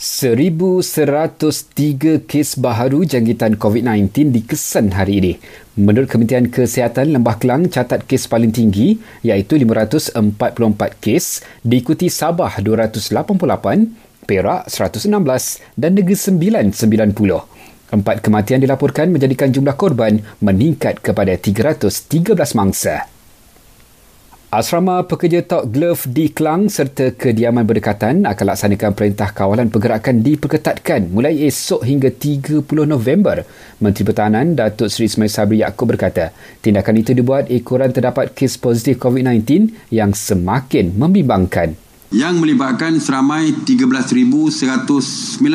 1,103 kes baharu jangkitan COVID-19 dikesan hari ini. Menurut Kementerian Kesihatan Lembah Kelang catat kes paling tinggi iaitu 544 kes diikuti Sabah 288, Perak 116 dan Negeri Sembilan 90. Empat kematian dilaporkan menjadikan jumlah korban meningkat kepada 313 mangsa. Asrama pekerja Tok Glove di Kelang serta kediaman berdekatan. Akan laksanakan perintah kawalan pergerakan diperketatkan mulai esok hingga 30 November. Menteri Pertahanan Datuk Seri Ismail Sabri Yaakob berkata, tindakan itu dibuat ekoran terdapat kes positif COVID-19 yang semakin membimbangkan. Yang melibatkan seramai 13,190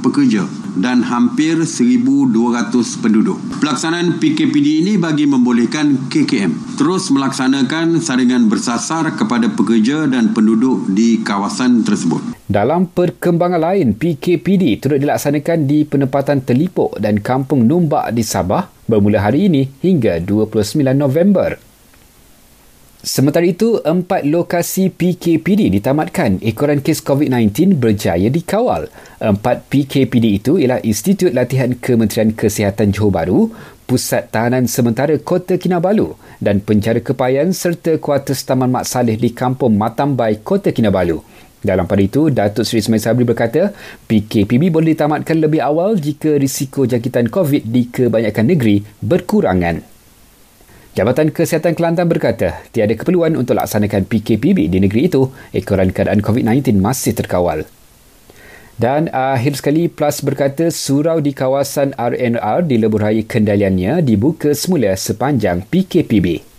pekerja dan hampir 1,200 penduduk. Pelaksanaan PKPD ini bagi membolehkan KKM terus melaksanakan saringan bersasar kepada pekerja dan penduduk di kawasan tersebut. Dalam perkembangan lain, PKPD turut dilaksanakan di penempatan Telipok dan Kampung Numbak di Sabah bermula hari ini hingga 29 November. Sementara itu, empat lokasi PKPD ditamatkan ekoran kes COVID-19 berjaya dikawal. Empat PKPD itu ialah Institut Latihan Kementerian Kesihatan Johor Bahru, Pusat Tahanan Sementara Kota Kinabalu dan Penjara Kepayan serta kuartus Taman Mak Saleh di Kampung Matambai, Kota Kinabalu. Dalam pada itu, Datuk Seri Ismail Sabri berkata, PKPB boleh ditamatkan lebih awal jika risiko jangkitan COVID di kebanyakan negeri berkurangan. Jabatan Kesihatan Kelantan berkata, tiada keperluan untuk laksanakan PKPB di negeri itu ekoran keadaan COVID-19 masih terkawal. Dan akhir sekali, PLUS berkata surau di kawasan RNR di lebuh raya kendaliannya dibuka semula sepanjang PKPB.